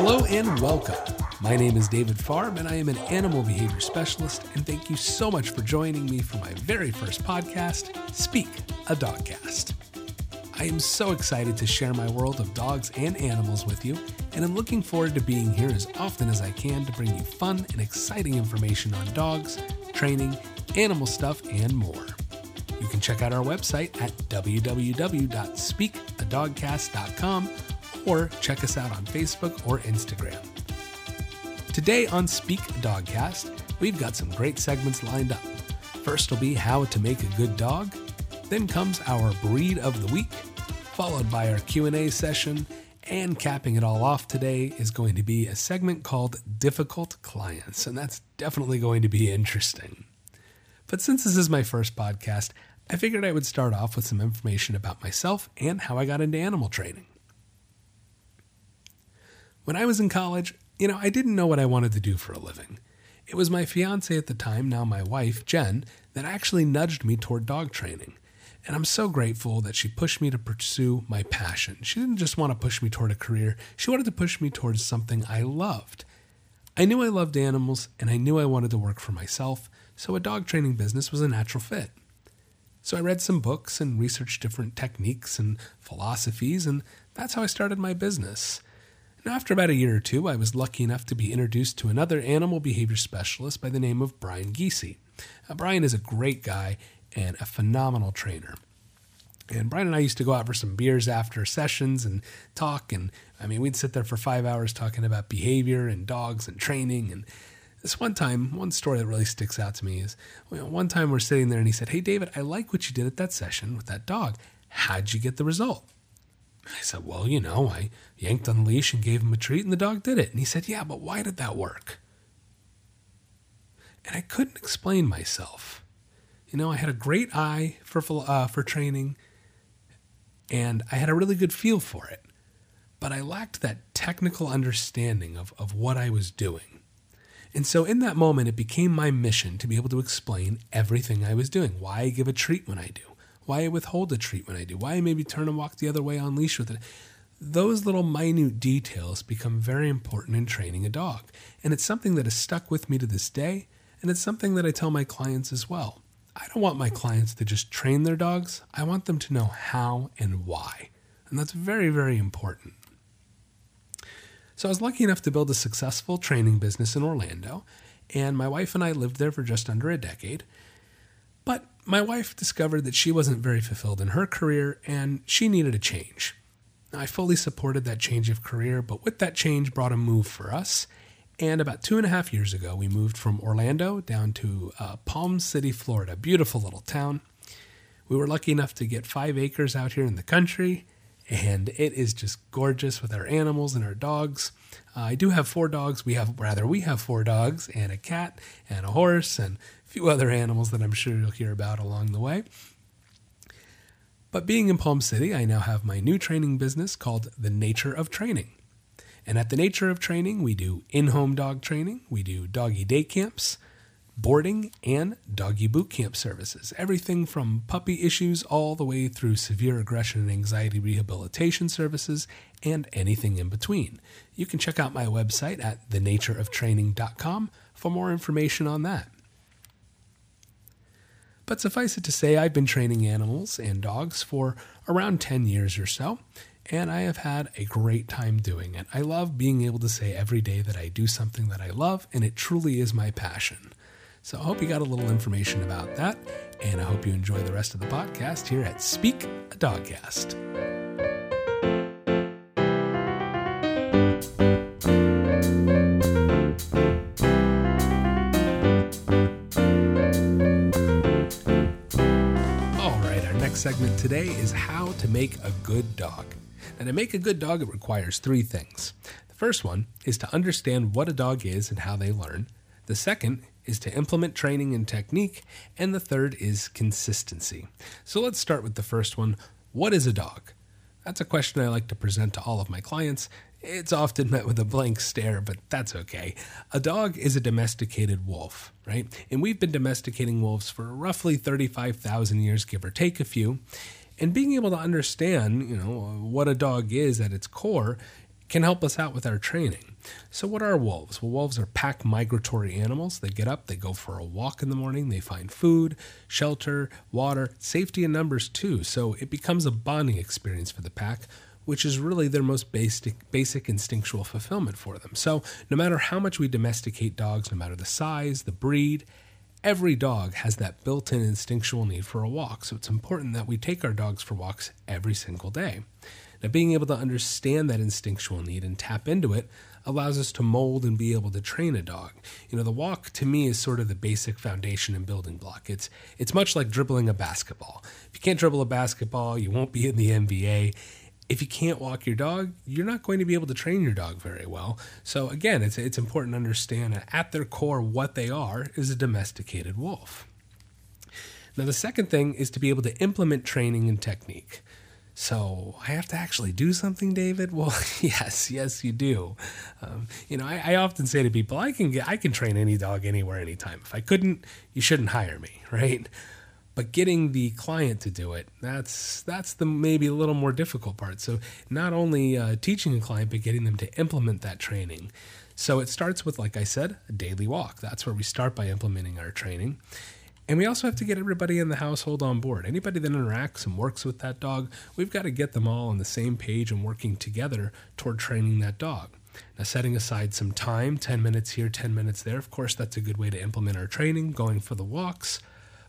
Hello and welcome. My name is David Farb, and I am an animal behavior specialist. And thank you so much for joining me for my very first podcast, Speak a Dogcast. I am so excited to share my world of dogs and animals with you, and I'm looking forward to being here as often as I can to bring you fun and exciting information on dogs, training, animal stuff, and more. You can check out our website at www.speakadogcast.com or check us out on Facebook or Instagram. Today on Speak Dogcast, we've got some great segments lined up. First will be how to make a good dog, then comes our breed of the week, followed by our Q&A session, and capping it all off today is going to be a segment called Difficult Clients, and that's definitely going to be interesting. But since this is my first podcast, I figured I would start off with some information about myself and how I got into animal training. When I was in college, you know, I didn't know what I wanted to do for a living. It was my fiance at the time, now my wife, Jen, that actually nudged me toward dog training. And I'm so grateful that she pushed me to pursue my passion. She didn't just want to push me toward a career, she wanted to push me towards something I loved. I knew I loved animals and I knew I wanted to work for myself, so a dog training business was a natural fit. So I read some books and researched different techniques and philosophies, and that's how I started my business. And after about a year or two, I was lucky enough to be introduced to another animal behavior specialist by the name of Brian Giese. Now, Brian is a great guy and a phenomenal trainer. And Brian and I used to go out for some beers after sessions and talk. And I mean, we'd sit there for five hours talking about behavior and dogs and training. And this one time, one story that really sticks out to me is one time we're sitting there and he said, Hey, David, I like what you did at that session with that dog. How'd you get the result? I said, Well, you know, I yanked on the leash and gave him a treat and the dog did it. And he said, Yeah, but why did that work? And I couldn't explain myself. You know, I had a great eye for, uh, for training and I had a really good feel for it, but I lacked that technical understanding of, of what I was doing. And so in that moment, it became my mission to be able to explain everything I was doing why I give a treat when I do, why I withhold the treat I do, why I maybe turn and walk the other way on leash with it. Those little minute details become very important in training a dog. And it's something that has stuck with me to this day, and it's something that I tell my clients as well. I don't want my clients to just train their dogs, I want them to know how and why. And that's very, very important. So I was lucky enough to build a successful training business in Orlando, and my wife and I lived there for just under a decade. But my wife discovered that she wasn't very fulfilled in her career and she needed a change. I fully supported that change of career, but with that change brought a move for us. And about two and a half years ago, we moved from Orlando down to uh, Palm City, Florida, beautiful little town. We were lucky enough to get five acres out here in the country and it is just gorgeous with our animals and our dogs. Uh, I do have four dogs. We have, rather, we have four dogs and a cat and a horse and a few other animals that I'm sure you'll hear about along the way. But being in Palm City, I now have my new training business called The Nature of Training. And at The Nature of Training, we do in home dog training, we do doggy day camps, boarding, and doggy boot camp services. Everything from puppy issues all the way through severe aggression and anxiety rehabilitation services and anything in between. You can check out my website at thenatureoftraining.com for more information on that. But suffice it to say, I've been training animals and dogs for around 10 years or so, and I have had a great time doing it. I love being able to say every day that I do something that I love, and it truly is my passion. So I hope you got a little information about that, and I hope you enjoy the rest of the podcast here at Speak a Dogcast. All right, our next segment today is how to make a good dog. Now, to make a good dog, it requires three things. The first one is to understand what a dog is and how they learn. The second is to implement training and technique, and the third is consistency. So let's start with the first one What is a dog? That's a question I like to present to all of my clients. It's often met with a blank stare, but that's okay. A dog is a domesticated wolf, right? And we've been domesticating wolves for roughly 35,000 years, give or take a few. And being able to understand, you know, what a dog is at its core can help us out with our training. So, what are wolves? Well, wolves are pack migratory animals. They get up, they go for a walk in the morning, they find food, shelter, water, safety in numbers too. So, it becomes a bonding experience for the pack, which is really their most basic, basic instinctual fulfillment for them. So, no matter how much we domesticate dogs, no matter the size, the breed, every dog has that built in instinctual need for a walk. So, it's important that we take our dogs for walks every single day. Now, being able to understand that instinctual need and tap into it allows us to mold and be able to train a dog. You know, the walk to me is sort of the basic foundation and building block. It's it's much like dribbling a basketball. If you can't dribble a basketball, you won't be in the NBA. If you can't walk your dog, you're not going to be able to train your dog very well. So again, it's it's important to understand that at their core what they are is a domesticated wolf. Now the second thing is to be able to implement training and technique. So I have to actually do something, David? Well, yes, yes, you do. Um, you know, I, I, often say to people, I can get, I can train any dog anywhere, anytime. If I couldn't, you shouldn't hire me, right? But getting the client to do it, that's that's the maybe a little more difficult part. So not only uh, teaching a client, but getting them to implement that training. So it starts with, like I said, a daily walk. That's where we start by implementing our training. And we also have to get everybody in the household on board. Anybody that interacts and works with that dog, we've got to get them all on the same page and working together toward training that dog. Now, setting aside some time 10 minutes here, 10 minutes there, of course, that's a good way to implement our training, going for the walks.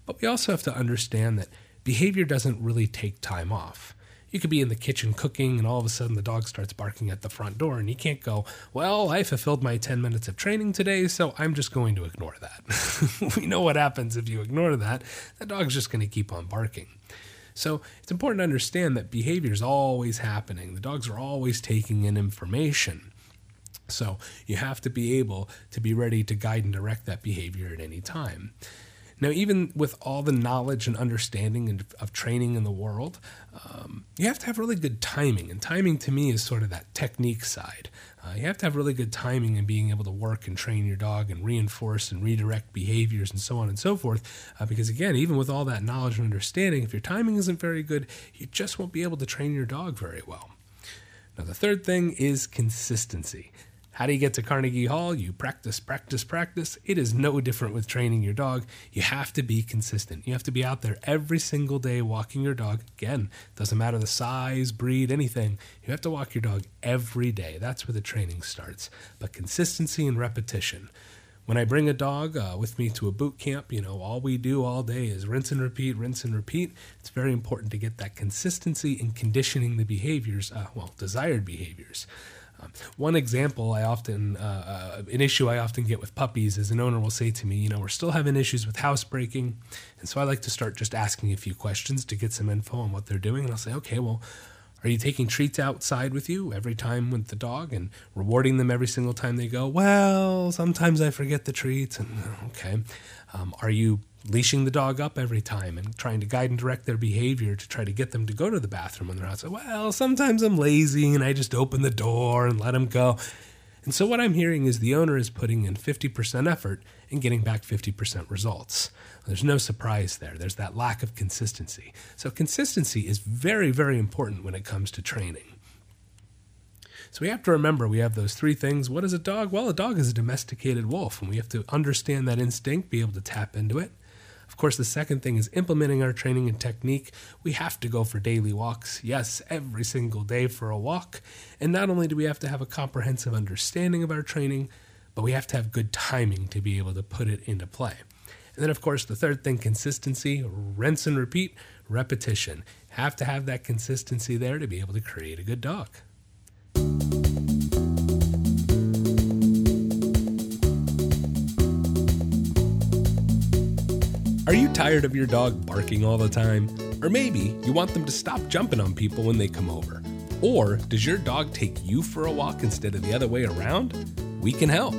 But we also have to understand that behavior doesn't really take time off you could be in the kitchen cooking and all of a sudden the dog starts barking at the front door and you can't go well i fulfilled my 10 minutes of training today so i'm just going to ignore that. We know what happens if you ignore that. The dog's just going to keep on barking. So it's important to understand that behavior is always happening. The dogs are always taking in information. So you have to be able to be ready to guide and direct that behavior at any time now, even with all the knowledge and understanding of training in the world, um, you have to have really good timing. And timing to me is sort of that technique side. Uh, you have to have really good timing in being able to work and train your dog and reinforce and redirect behaviors and so on and so forth. Uh, because again, even with all that knowledge and understanding, if your timing isn't very good, you just won't be able to train your dog very well. Now, the third thing is consistency. How do you get to Carnegie Hall? You practice, practice, practice. It is no different with training your dog. You have to be consistent. You have to be out there every single day walking your dog. Again, doesn't matter the size, breed, anything. You have to walk your dog every day. That's where the training starts. But consistency and repetition. When I bring a dog uh, with me to a boot camp, you know, all we do all day is rinse and repeat, rinse and repeat. It's very important to get that consistency in conditioning the behaviors, uh, well, desired behaviors. Um, one example I often, uh, uh, an issue I often get with puppies is an owner will say to me, you know, we're still having issues with housebreaking. And so I like to start just asking a few questions to get some info on what they're doing. And I'll say, okay, well, are you taking treats outside with you every time with the dog and rewarding them every single time they go? Well, sometimes I forget the treats. And okay. Um, are you leashing the dog up every time and trying to guide and direct their behavior to try to get them to go to the bathroom when they're outside. Well, sometimes I'm lazy and I just open the door and let them go. And so what I'm hearing is the owner is putting in 50% effort and getting back 50% results. There's no surprise there. There's that lack of consistency. So consistency is very, very important when it comes to training. So we have to remember we have those three things. What is a dog? Well, a dog is a domesticated wolf, and we have to understand that instinct, be able to tap into it. Of course, the second thing is implementing our training and technique. We have to go for daily walks. Yes, every single day for a walk. And not only do we have to have a comprehensive understanding of our training, but we have to have good timing to be able to put it into play. And then, of course, the third thing consistency, rinse and repeat, repetition. Have to have that consistency there to be able to create a good dog. Are you tired of your dog barking all the time? Or maybe you want them to stop jumping on people when they come over? Or does your dog take you for a walk instead of the other way around? We can help.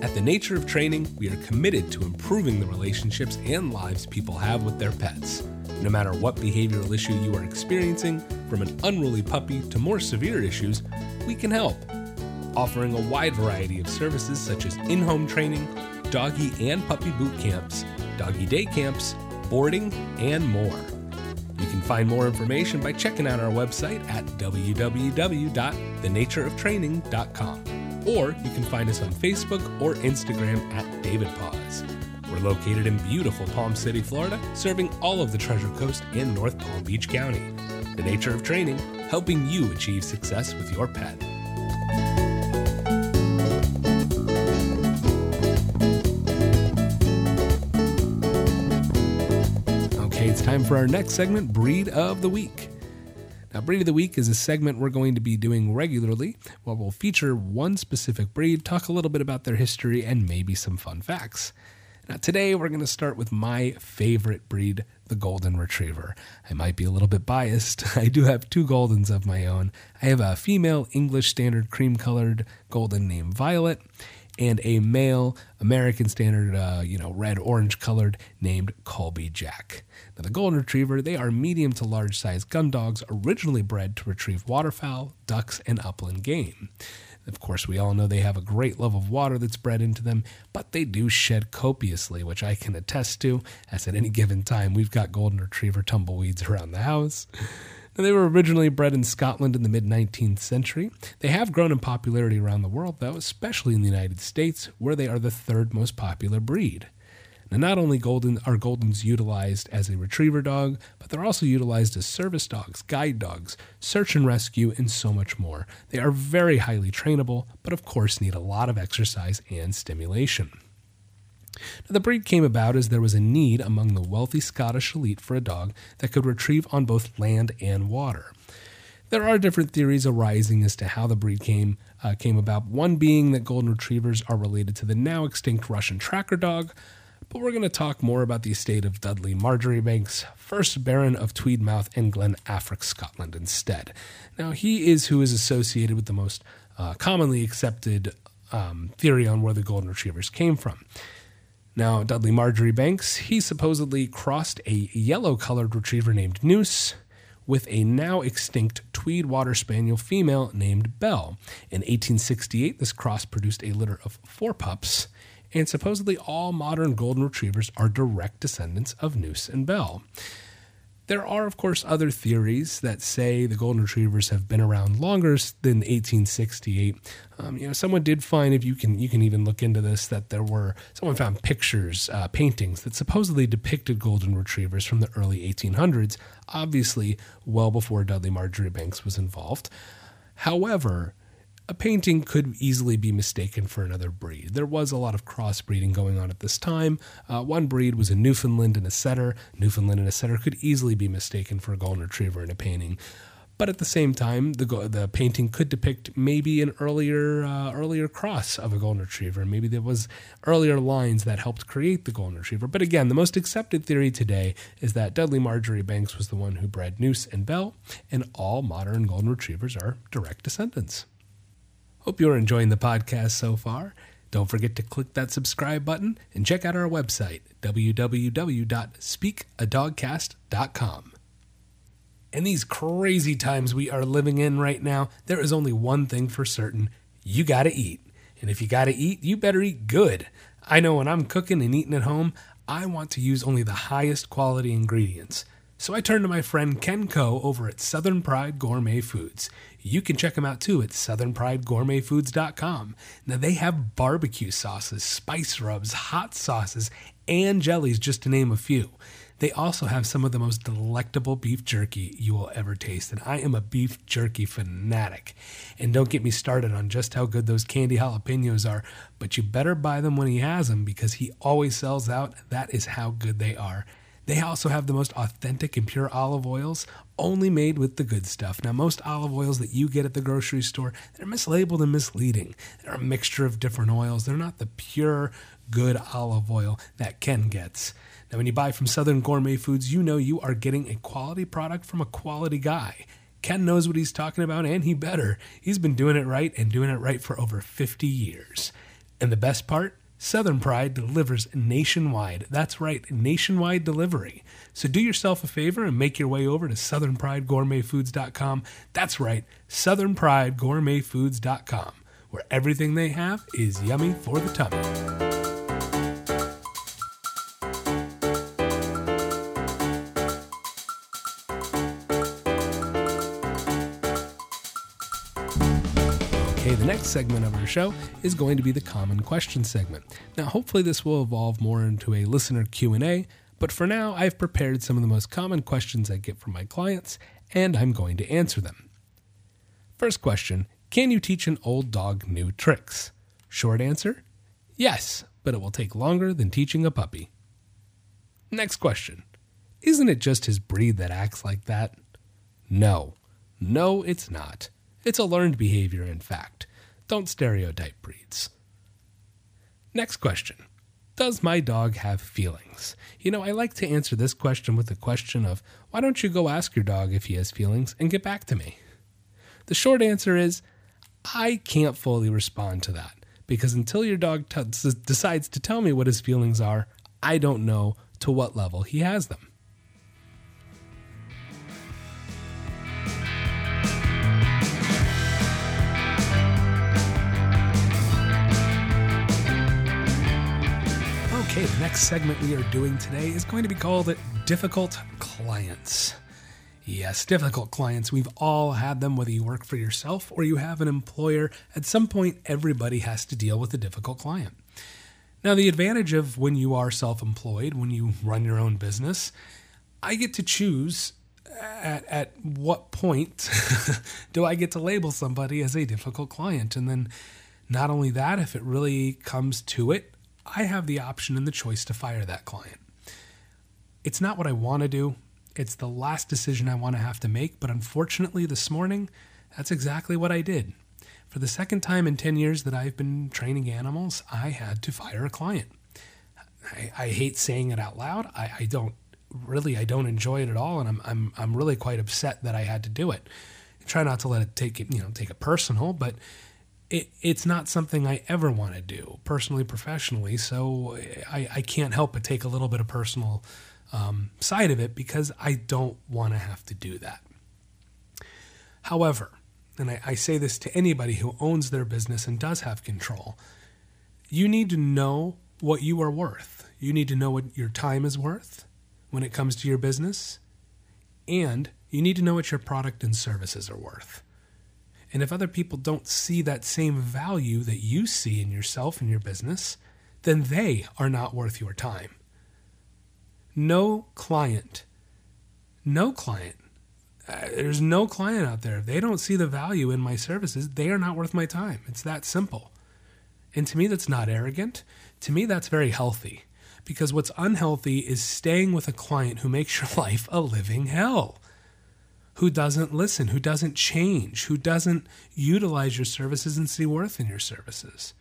At the Nature of Training, we are committed to improving the relationships and lives people have with their pets. No matter what behavioral issue you are experiencing, from an unruly puppy to more severe issues, we can help. Offering a wide variety of services such as in home training, doggy and puppy boot camps, doggy day camps, boarding, and more. You can find more information by checking out our website at www.thenatureoftraining.com. Or you can find us on Facebook or Instagram at David Paws. We're located in beautiful Palm City, Florida, serving all of the Treasure Coast and North Palm Beach County. The Nature of Training, helping you achieve success with your pet. Time for our next segment, Breed of the Week. Now, Breed of the Week is a segment we're going to be doing regularly where we'll feature one specific breed, talk a little bit about their history, and maybe some fun facts. Now, today we're going to start with my favorite breed, the Golden Retriever. I might be a little bit biased. I do have two Goldens of my own. I have a female English Standard cream colored Golden named Violet, and a male American Standard, uh, you know, red orange colored named Colby Jack. Now, the Golden Retriever, they are medium to large sized gun dogs originally bred to retrieve waterfowl, ducks, and upland game. Of course, we all know they have a great love of water that's bred into them, but they do shed copiously, which I can attest to, as at any given time we've got golden retriever tumbleweeds around the house. Now, they were originally bred in Scotland in the mid 19th century. They have grown in popularity around the world, though, especially in the United States, where they are the third most popular breed. Now, not only golden are Goldens utilized as a retriever dog, but they're also utilized as service dogs, guide dogs, search and rescue, and so much more. They are very highly trainable, but of course need a lot of exercise and stimulation. Now, the breed came about as there was a need among the wealthy Scottish elite for a dog that could retrieve on both land and water. There are different theories arising as to how the breed came uh, came about. One being that golden retrievers are related to the now extinct Russian tracker dog, but we're going to talk more about the estate of Dudley Marjoribanks, first Baron of Tweedmouth and Glen Affric, Scotland, instead. Now, he is who is associated with the most uh, commonly accepted um, theory on where the Golden Retrievers came from. Now, Dudley Marjoribanks, he supposedly crossed a yellow colored retriever named Nous with a now extinct Tweed Water Spaniel female named Belle. In 1868, this cross produced a litter of four pups and supposedly all modern golden retrievers are direct descendants of Nous and Belle. There are, of course, other theories that say the golden retrievers have been around longer than 1868. Um, you know, someone did find, if you can, you can even look into this, that there were someone found pictures, uh, paintings that supposedly depicted golden retrievers from the early 1800s, obviously well before Dudley Marjoribanks was involved. However, a painting could easily be mistaken for another breed. There was a lot of crossbreeding going on at this time. Uh, one breed was a Newfoundland and a setter. Newfoundland and a setter could easily be mistaken for a golden retriever in a painting. But at the same time, the the painting could depict maybe an earlier uh, earlier cross of a golden retriever. Maybe there was earlier lines that helped create the golden retriever. But again, the most accepted theory today is that Dudley Marjoribanks was the one who bred Nous and Belle, and all modern golden retrievers are direct descendants. Hope you're enjoying the podcast so far. Don't forget to click that subscribe button and check out our website, www.speakadogcast.com. In these crazy times we are living in right now, there is only one thing for certain you gotta eat. And if you gotta eat, you better eat good. I know when I'm cooking and eating at home, I want to use only the highest quality ingredients. So I turned to my friend Ken Coe over at Southern Pride Gourmet Foods. You can check them out too at southernpridegourmetfoods.com. Now they have barbecue sauces, spice rubs, hot sauces, and jellies, just to name a few. They also have some of the most delectable beef jerky you will ever taste, and I am a beef jerky fanatic. And don't get me started on just how good those candy jalapenos are, but you better buy them when he has them because he always sells out. That is how good they are. They also have the most authentic and pure olive oils, only made with the good stuff. Now, most olive oils that you get at the grocery store, they're mislabeled and misleading. They're a mixture of different oils. They're not the pure, good olive oil that Ken gets. Now, when you buy from Southern Gourmet Foods, you know you are getting a quality product from a quality guy. Ken knows what he's talking about, and he better. He's been doing it right and doing it right for over 50 years. And the best part? Southern Pride delivers nationwide. That's right, nationwide delivery. So do yourself a favor and make your way over to southernpridegourmetfoods.com. That's right, southernpridegourmetfoods.com, where everything they have is yummy for the tummy. Segment of our show is going to be the common question segment. Now, hopefully this will evolve more into a listener Q&A, but for now I've prepared some of the most common questions I get from my clients and I'm going to answer them. First question, can you teach an old dog new tricks? Short answer, yes, but it will take longer than teaching a puppy. Next question, isn't it just his breed that acts like that? No. No, it's not. It's a learned behavior, in fact. Don't stereotype breeds. Next question Does my dog have feelings? You know, I like to answer this question with the question of why don't you go ask your dog if he has feelings and get back to me? The short answer is I can't fully respond to that because until your dog t- decides to tell me what his feelings are, I don't know to what level he has them. Okay, the next segment we are doing today is going to be called Difficult Clients. Yes, difficult clients. We've all had them, whether you work for yourself or you have an employer. At some point, everybody has to deal with a difficult client. Now, the advantage of when you are self employed, when you run your own business, I get to choose at, at what point do I get to label somebody as a difficult client. And then, not only that, if it really comes to it, I have the option and the choice to fire that client. It's not what I want to do. It's the last decision I want to have to make, but unfortunately, this morning, that's exactly what I did. For the second time in 10 years that I've been training animals, I had to fire a client. I, I hate saying it out loud. I, I, don't really, I don't enjoy it at all, and I'm, I'm, I'm really quite upset that I had to do it. I try not to let it take it, you know, take it personal, but it, it's not something I ever want to do personally, professionally. So I, I can't help but take a little bit of personal um, side of it because I don't want to have to do that. However, and I, I say this to anybody who owns their business and does have control, you need to know what you are worth. You need to know what your time is worth when it comes to your business, and you need to know what your product and services are worth. And if other people don't see that same value that you see in yourself and your business, then they are not worth your time. No client, no client, uh, there's no client out there. If they don't see the value in my services, they are not worth my time. It's that simple. And to me, that's not arrogant. To me, that's very healthy. Because what's unhealthy is staying with a client who makes your life a living hell who doesn't listen, who doesn't change, who doesn't utilize your services and see worth in your services.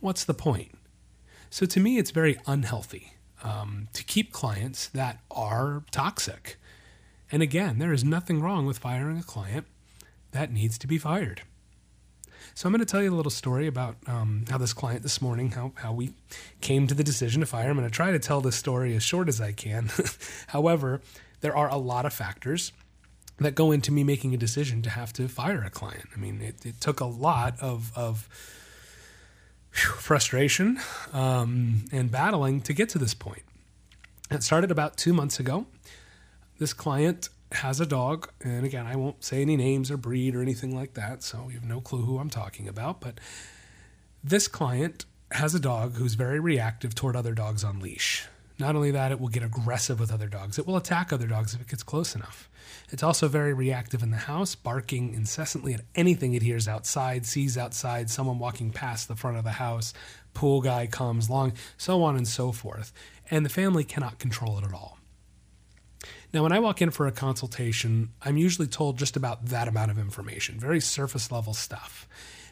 What's the point? So to me, it's very unhealthy um, to keep clients that are toxic. And again, there is nothing wrong with firing a client that needs to be fired. So I'm going to tell you a little story about um, how this client this morning, how, how we came to the decision to fire. I'm going to try to tell this story as short as I can. However, there are a lot of factors that go into me making a decision to have to fire a client. I mean, it, it took a lot of, of frustration um, and battling to get to this point. It started about two months ago. This client has a dog, and again, I won't say any names or breed or anything like that, so you have no clue who I'm talking about. But this client has a dog who's very reactive toward other dogs on leash. Not only that, it will get aggressive with other dogs. It will attack other dogs if it gets close enough. It's also very reactive in the house, barking incessantly at anything it hears outside, sees outside, someone walking past the front of the house, pool guy comes along, so on and so forth. And the family cannot control it at all. Now, when I walk in for a consultation, I'm usually told just about that amount of information, very surface level stuff.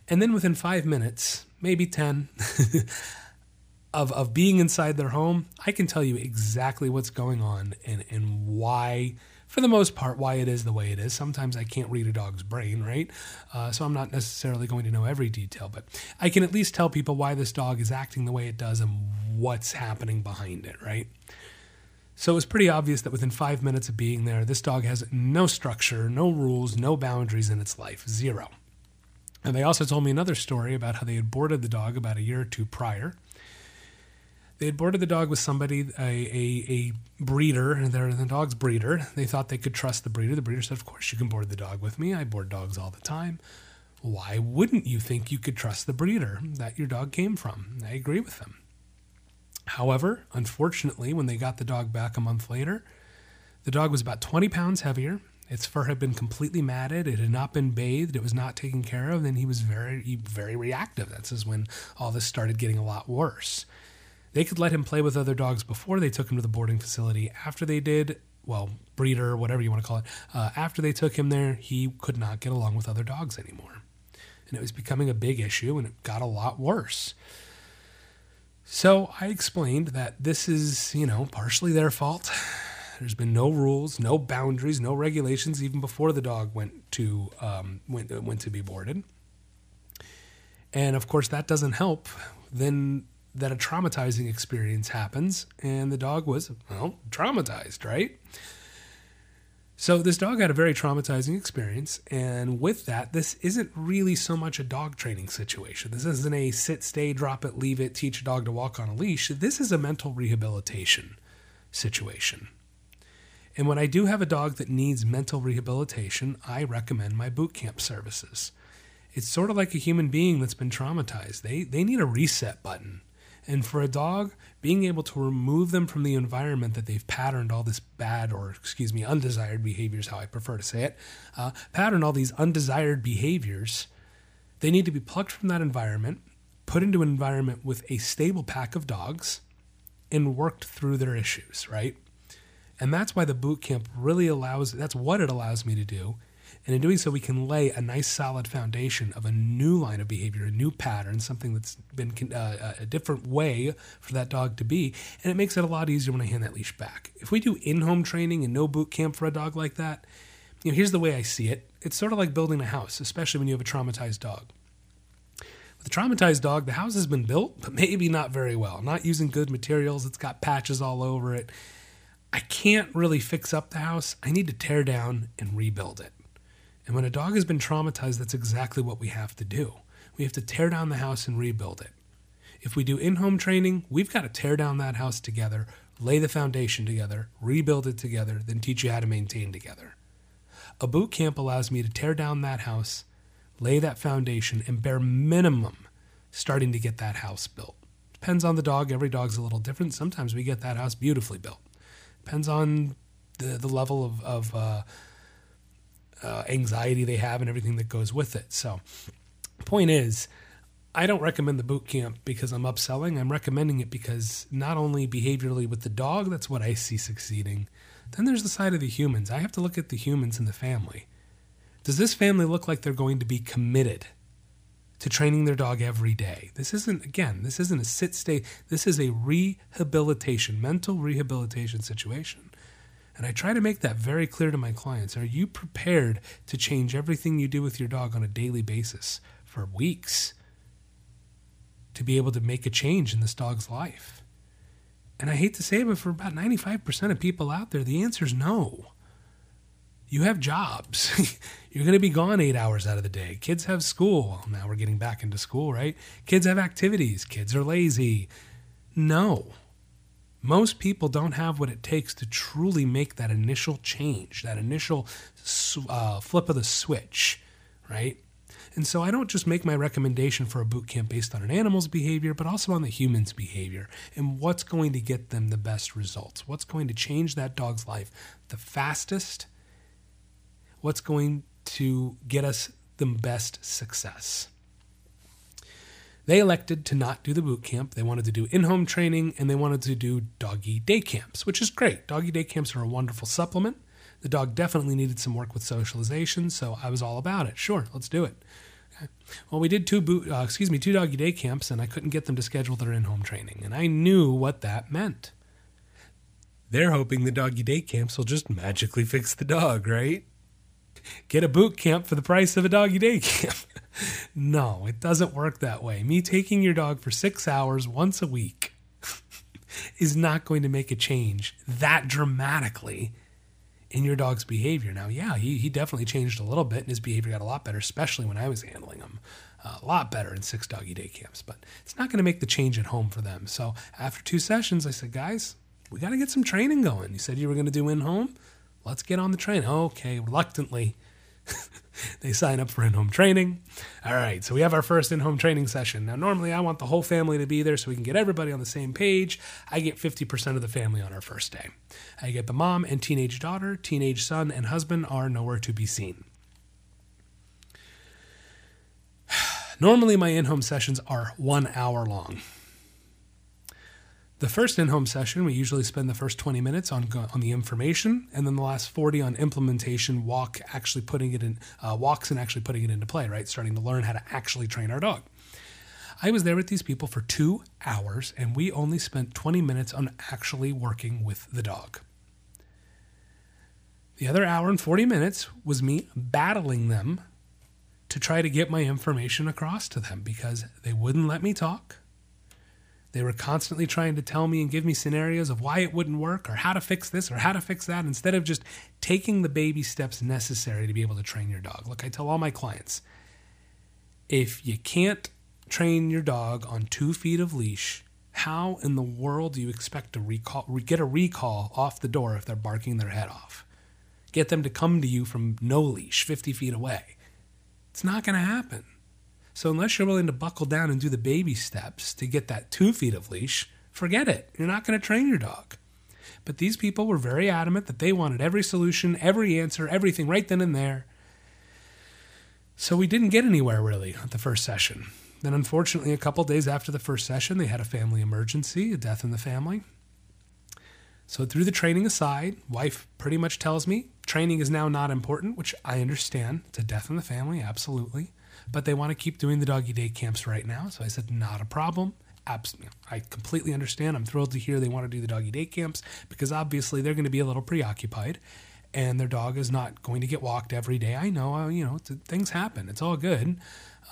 And then within five minutes, maybe 10, of, of being inside their home, I can tell you exactly what's going on and, and why, for the most part, why it is the way it is. Sometimes I can't read a dog's brain, right? Uh, so I'm not necessarily going to know every detail, but I can at least tell people why this dog is acting the way it does and what's happening behind it, right? So it was pretty obvious that within five minutes of being there, this dog has no structure, no rules, no boundaries in its life, zero. And they also told me another story about how they had boarded the dog about a year or two prior they had boarded the dog with somebody, a, a, a breeder, and they're the dog's breeder. They thought they could trust the breeder. The breeder said, Of course, you can board the dog with me. I board dogs all the time. why wouldn't you think you could trust the breeder that your dog came from? I agree with them. However, unfortunately, when they got the dog back a month later, the dog was about 20 pounds heavier. Its fur had been completely matted. It had not been bathed. It was not taken care of. And he was very, very reactive. That's when all this started getting a lot worse. They could let him play with other dogs before they took him to the boarding facility. After they did, well, breeder, whatever you want to call it, uh, after they took him there, he could not get along with other dogs anymore. And it was becoming a big issue and it got a lot worse. So I explained that this is, you know, partially their fault. There's been no rules, no boundaries, no regulations even before the dog went to um, went went to be boarded. And of course, that doesn't help. Then that a traumatizing experience happens, and the dog was well traumatized, right? So this dog had a very traumatizing experience, and with that, this isn't really so much a dog training situation. This isn't a sit, stay, drop it, leave it, teach a dog to walk on a leash. This is a mental rehabilitation situation. And when I do have a dog that needs mental rehabilitation, I recommend my boot camp services. It's sort of like a human being that's been traumatized. They they need a reset button. And for a dog, being able to remove them from the environment that they've patterned all this bad, or excuse me, undesired behaviors, how I prefer to say it, uh, pattern all these undesired behaviors, they need to be plucked from that environment, put into an environment with a stable pack of dogs, and worked through their issues, right? And that's why the boot camp really allows, that's what it allows me to do. And in doing so, we can lay a nice solid foundation of a new line of behavior, a new pattern, something that's been uh, a different way for that dog to be. And it makes it a lot easier when I hand that leash back. If we do in home training and no boot camp for a dog like that, you know, here's the way I see it it's sort of like building a house, especially when you have a traumatized dog. With a traumatized dog, the house has been built, but maybe not very well. Not using good materials, it's got patches all over it I can't really fix up the house. I need to tear down and rebuild it. And when a dog has been traumatized, that's exactly what we have to do. We have to tear down the house and rebuild it. If we do in home training, we've got to tear down that house together, lay the foundation together, rebuild it together, then teach you how to maintain together. A boot camp allows me to tear down that house, lay that foundation, and bare minimum starting to get that house built. Depends on the dog. Every dog's a little different. Sometimes we get that house beautifully built. Depends on the the level of, of uh, uh, anxiety they have and everything that goes with it. So, point is, I don't recommend the boot camp because I'm upselling. I'm recommending it because not only behaviorally with the dog, that's what I see succeeding. Then there's the side of the humans. I have to look at the humans in the family. Does this family look like they're going to be committed to training their dog every day. This isn't, again, this isn't a sit stay, this is a rehabilitation, mental rehabilitation situation. And I try to make that very clear to my clients. Are you prepared to change everything you do with your dog on a daily basis for weeks to be able to make a change in this dog's life? And I hate to say it, but for about 95% of people out there, the answer is no you have jobs. You're going to be gone eight hours out of the day. Kids have school. Now we're getting back into school, right? Kids have activities. Kids are lazy. No. Most people don't have what it takes to truly make that initial change, that initial uh, flip of the switch, right? And so I don't just make my recommendation for a boot camp based on an animal's behavior, but also on the human's behavior and what's going to get them the best results, what's going to change that dog's life the fastest what's going to get us the best success. They elected to not do the boot camp. They wanted to do in home training and they wanted to do doggy day camps, which is great. Doggy day camps are a wonderful supplement. The dog definitely needed some work with socialization, so I was all about it. Sure, let's do it. Well, we did two boot, uh, excuse me, two doggy day camps, and I couldn't get them to schedule their in-home training, and I knew what that meant. They're hoping the doggy day camps will just magically fix the dog, right? Get a boot camp for the price of a doggy day camp. no, it doesn't work that way. Me taking your dog for six hours once a week is not going to make a change that dramatically in your dog's behavior. Now, yeah, he, he definitely changed a little bit and his behavior got a lot better, especially when I was handling him. Uh, a lot better in six doggy day camps, but it's not going to make the change at home for them. So after two sessions, I said, guys, we got to get some training going. You said you were going to do in home let's get on the train. Okay, reluctantly, they sign up for in home training. All right, so we have our first in home training session. Now, normally I want the whole family to be there so we can get everybody on the same page. I get 50% of the family on our first day. I get the mom and teenage daughter, teenage son, and husband are nowhere to be seen. Normally, my in home sessions are one hour long. The first in-home session, we usually spend the first 20 minutes on on the information, and then the last 40 on implementation, walk actually putting it in uh, walks and actually putting it into play. Right, starting to learn how to actually train our dog. I was there with these people for two hours, and we only spent 20 minutes on actually working with the dog. The other hour and 40 minutes was me battling them to try to get my information across to them because they wouldn't let me talk they were constantly trying to tell me and give me scenarios of why it wouldn't work or how to fix this or how to fix that instead of just taking the baby steps necessary to be able to train your dog. Look, I tell all my clients if you can't train your dog on two feet of leash, how in the world do you expect to recall, get a recall off the door if they're barking their head off? Get them to come to you from no leash, 50 feet away. It's not going to happen. So unless you're willing to buckle down and do the baby steps to get that two feet of leash, forget it. You're not going to train your dog. But these people were very adamant that they wanted every solution, every answer, everything right then and there. So we didn't get anywhere really at the first session. Then, unfortunately, a couple days after the first session, they had a family emergency, a death in the family. So, through the training aside, wife pretty much tells me training is now not important, which I understand. It's a death in the family, absolutely but they want to keep doing the doggy day camps right now. So I said, not a problem. Absolutely. I completely understand. I'm thrilled to hear they want to do the doggy day camps because obviously they're going to be a little preoccupied and their dog is not going to get walked every day. I know, uh, you know, things happen. It's all good.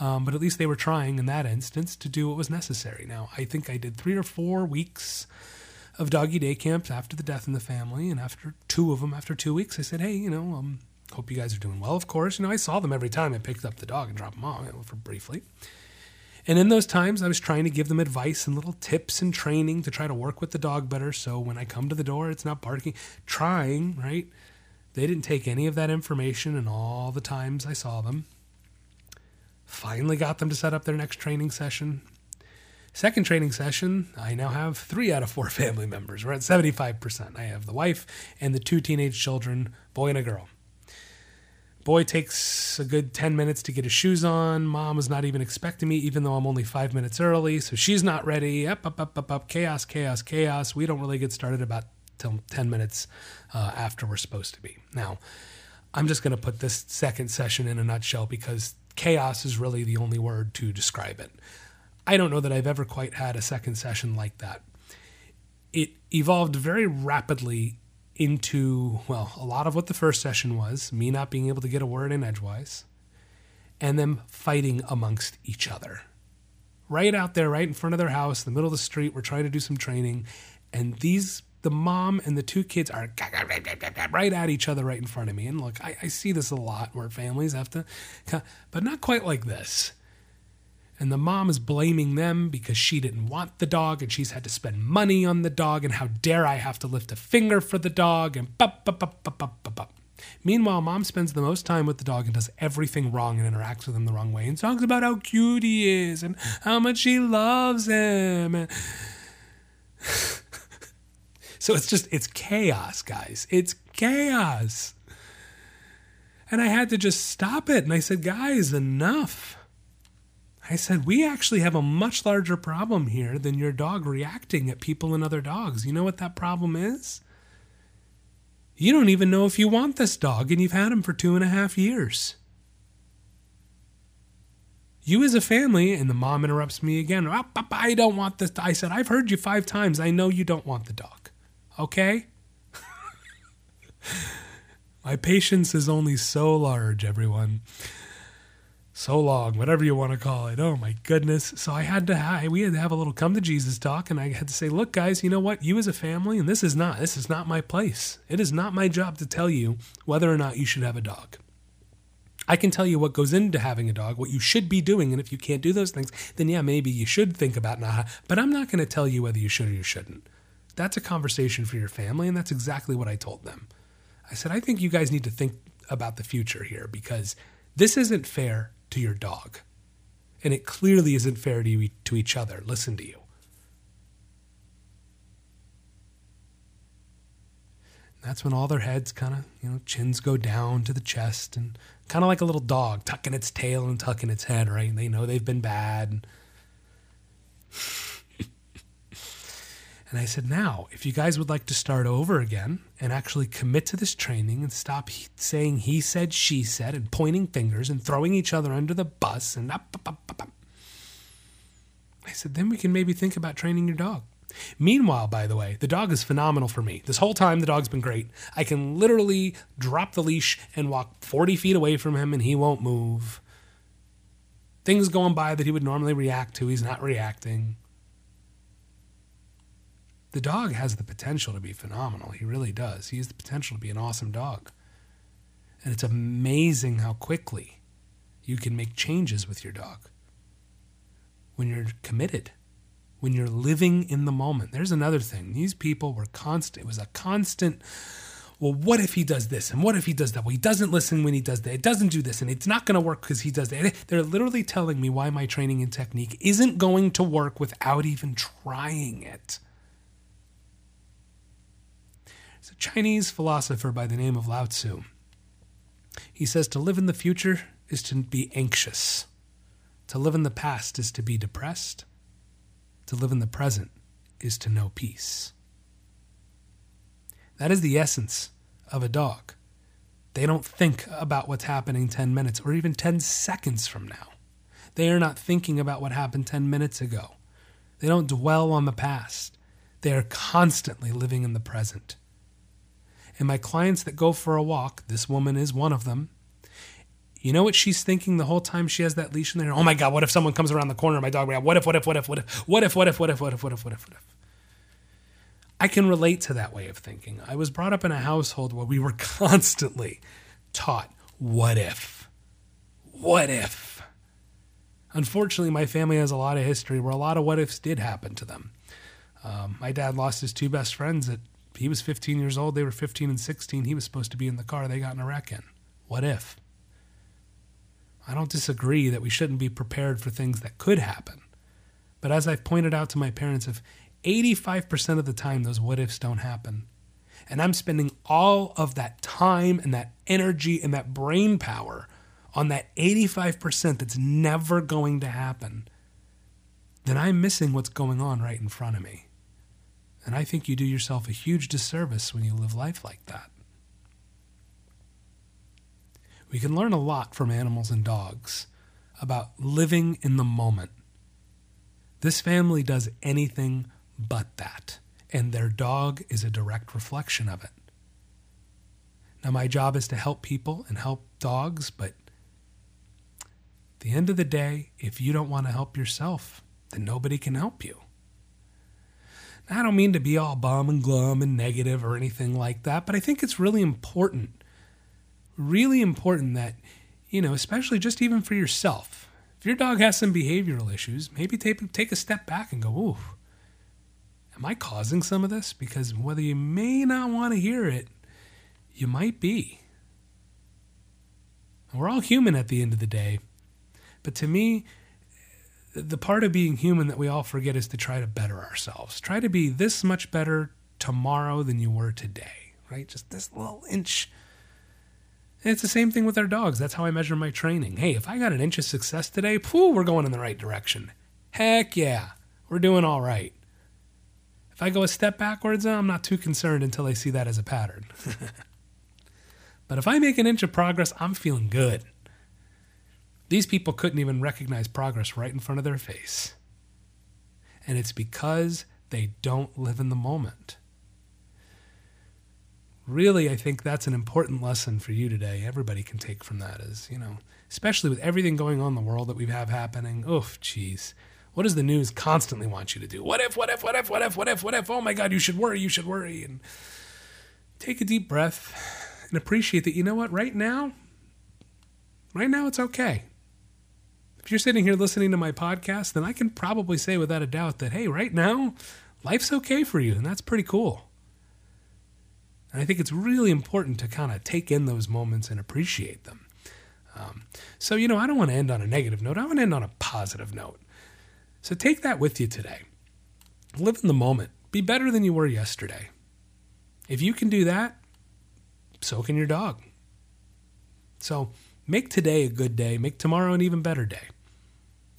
Um, but at least they were trying in that instance to do what was necessary. Now, I think I did three or four weeks of doggy day camps after the death in the family, and after two of them, after two weeks, I said, "Hey, you know, um, Hope you guys are doing well, of course. You know, I saw them every time I picked up the dog and dropped them off for briefly. And in those times, I was trying to give them advice and little tips and training to try to work with the dog better. So when I come to the door, it's not barking. Trying, right? They didn't take any of that information in all the times I saw them. Finally got them to set up their next training session. Second training session, I now have three out of four family members. We're at 75%. I have the wife and the two teenage children, boy and a girl. Boy takes a good 10 minutes to get his shoes on. Mom is not even expecting me, even though I'm only five minutes early. So she's not ready. Up, up, up, up, up. Chaos, chaos, chaos. We don't really get started about till 10 minutes uh, after we're supposed to be. Now, I'm just going to put this second session in a nutshell because chaos is really the only word to describe it. I don't know that I've ever quite had a second session like that. It evolved very rapidly into, well, a lot of what the first session was me not being able to get a word in edgewise, and them fighting amongst each other. Right out there, right in front of their house, in the middle of the street, we're trying to do some training, and these, the mom and the two kids are right at each other right in front of me. And look, I, I see this a lot where families have to, but not quite like this and the mom is blaming them because she didn't want the dog and she's had to spend money on the dog and how dare I have to lift a finger for the dog and bup, bup, bup, bup, bup, bup, bup. Meanwhile, mom spends the most time with the dog and does everything wrong and interacts with him the wrong way and talks about how cute he is and how much she loves him. so it's just, it's chaos, guys. It's chaos. And I had to just stop it. And I said, guys, enough I said, We actually have a much larger problem here than your dog reacting at people and other dogs. You know what that problem is? You don't even know if you want this dog, and you've had him for two and a half years. You as a family, and the mom interrupts me again. Ah, I don't want this. I said, I've heard you five times. I know you don't want the dog. Okay? My patience is only so large, everyone so long, whatever you want to call it. Oh my goodness. So I had to we had to have a little come to Jesus talk and I had to say, look guys, you know what? You as a family and this is not this is not my place. It is not my job to tell you whether or not you should have a dog. I can tell you what goes into having a dog, what you should be doing, and if you can't do those things, then yeah, maybe you should think about not. But I'm not going to tell you whether you should or you shouldn't. That's a conversation for your family, and that's exactly what I told them. I said, I think you guys need to think about the future here because this isn't fair to your dog. and it clearly isn't fair to, to each other. Listen to you. That's when all their heads kind of, you know, chins go down to the chest and kind of like a little dog tucking its tail and tucking its head, right? They know they've been bad. And I said, now, if you guys would like to start over again and actually commit to this training and stop saying he said, she said, and pointing fingers and throwing each other under the bus and up, up, up, up, I said, then we can maybe think about training your dog. Meanwhile, by the way, the dog is phenomenal for me. This whole time, the dog's been great. I can literally drop the leash and walk 40 feet away from him and he won't move. Things going by that he would normally react to, he's not reacting the dog has the potential to be phenomenal. He really does. He has the potential to be an awesome dog. And it's amazing how quickly you can make changes with your dog when you're committed, when you're living in the moment. There's another thing. These people were constant. It was a constant. Well, what if he does this? And what if he does that? Well, he doesn't listen when he does that. It doesn't do this. And it's not going to work because he does that. They're literally telling me why my training and technique isn't going to work without even trying it. It's a Chinese philosopher by the name of Lao Tzu. He says to live in the future is to be anxious. To live in the past is to be depressed. To live in the present is to know peace. That is the essence of a dog. They don't think about what's happening 10 minutes or even 10 seconds from now. They are not thinking about what happened 10 minutes ago. They don't dwell on the past. They are constantly living in the present. And my clients that go for a walk, this woman is one of them. You know what she's thinking the whole time she has that leash in there? Oh my God, what if someone comes around the corner? And my dog, what if, what if, what if, what if, what if, what if, what if, what if, what if, what if, what if? I can relate to that way of thinking. I was brought up in a household where we were constantly taught, what if? What if? Unfortunately, my family has a lot of history where a lot of what ifs did happen to them. Um, my dad lost his two best friends at he was 15 years old. They were 15 and 16. He was supposed to be in the car. They got in a wreck in. What if? I don't disagree that we shouldn't be prepared for things that could happen. But as I've pointed out to my parents, if 85% of the time those what ifs don't happen, and I'm spending all of that time and that energy and that brain power on that 85% that's never going to happen, then I'm missing what's going on right in front of me. And I think you do yourself a huge disservice when you live life like that. We can learn a lot from animals and dogs about living in the moment. This family does anything but that, and their dog is a direct reflection of it. Now, my job is to help people and help dogs, but at the end of the day, if you don't want to help yourself, then nobody can help you. I don't mean to be all bum and glum and negative or anything like that, but I think it's really important, really important that, you know, especially just even for yourself. If your dog has some behavioral issues, maybe take, take a step back and go, ooh, am I causing some of this? Because whether you may not want to hear it, you might be. We're all human at the end of the day. But to me, the part of being human that we all forget is to try to better ourselves. Try to be this much better tomorrow than you were today, right? Just this little inch. And it's the same thing with our dogs. That's how I measure my training. Hey, if I got an inch of success today, pooh, we're going in the right direction. Heck yeah, we're doing all right. If I go a step backwards, I'm not too concerned until I see that as a pattern. but if I make an inch of progress, I'm feeling good. These people couldn't even recognize progress right in front of their face. And it's because they don't live in the moment. Really, I think that's an important lesson for you today. Everybody can take from that is, you know, especially with everything going on in the world that we have happening. Oof, jeez. What does the news constantly want you to do? What if, what if, what if, what if, what if, what if? Oh my God, you should worry, you should worry. And take a deep breath and appreciate that, you know what, right now, right now it's okay if you're sitting here listening to my podcast, then I can probably say without a doubt that, hey, right now, life's okay for you. And that's pretty cool. And I think it's really important to kind of take in those moments and appreciate them. Um, so, you know, I don't want to end on a negative note. I want to end on a positive note. So take that with you today. Live in the moment. Be better than you were yesterday. If you can do that, so can your dog. So make today a good day. Make tomorrow an even better day.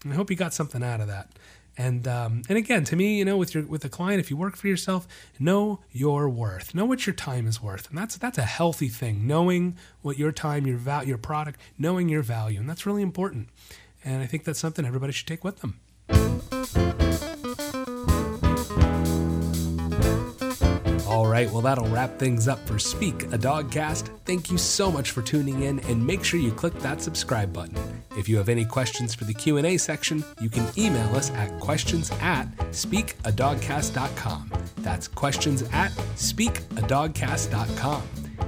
And I hope you got something out of that. And um, and again, to me, you know, with your with a client, if you work for yourself, know your worth. Know what your time is worth, and that's that's a healthy thing. Knowing what your time, your val, your product, knowing your value, and that's really important. And I think that's something everybody should take with them. Right, well, that'll wrap things up for Speak a Dogcast. Thank you so much for tuning in, and make sure you click that subscribe button. If you have any questions for the Q&A section, you can email us at questions at speakadogcast.com. That's questions at speakadogcast.com.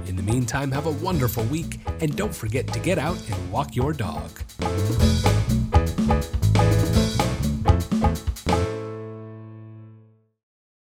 In the meantime, have a wonderful week, and don't forget to get out and walk your dog.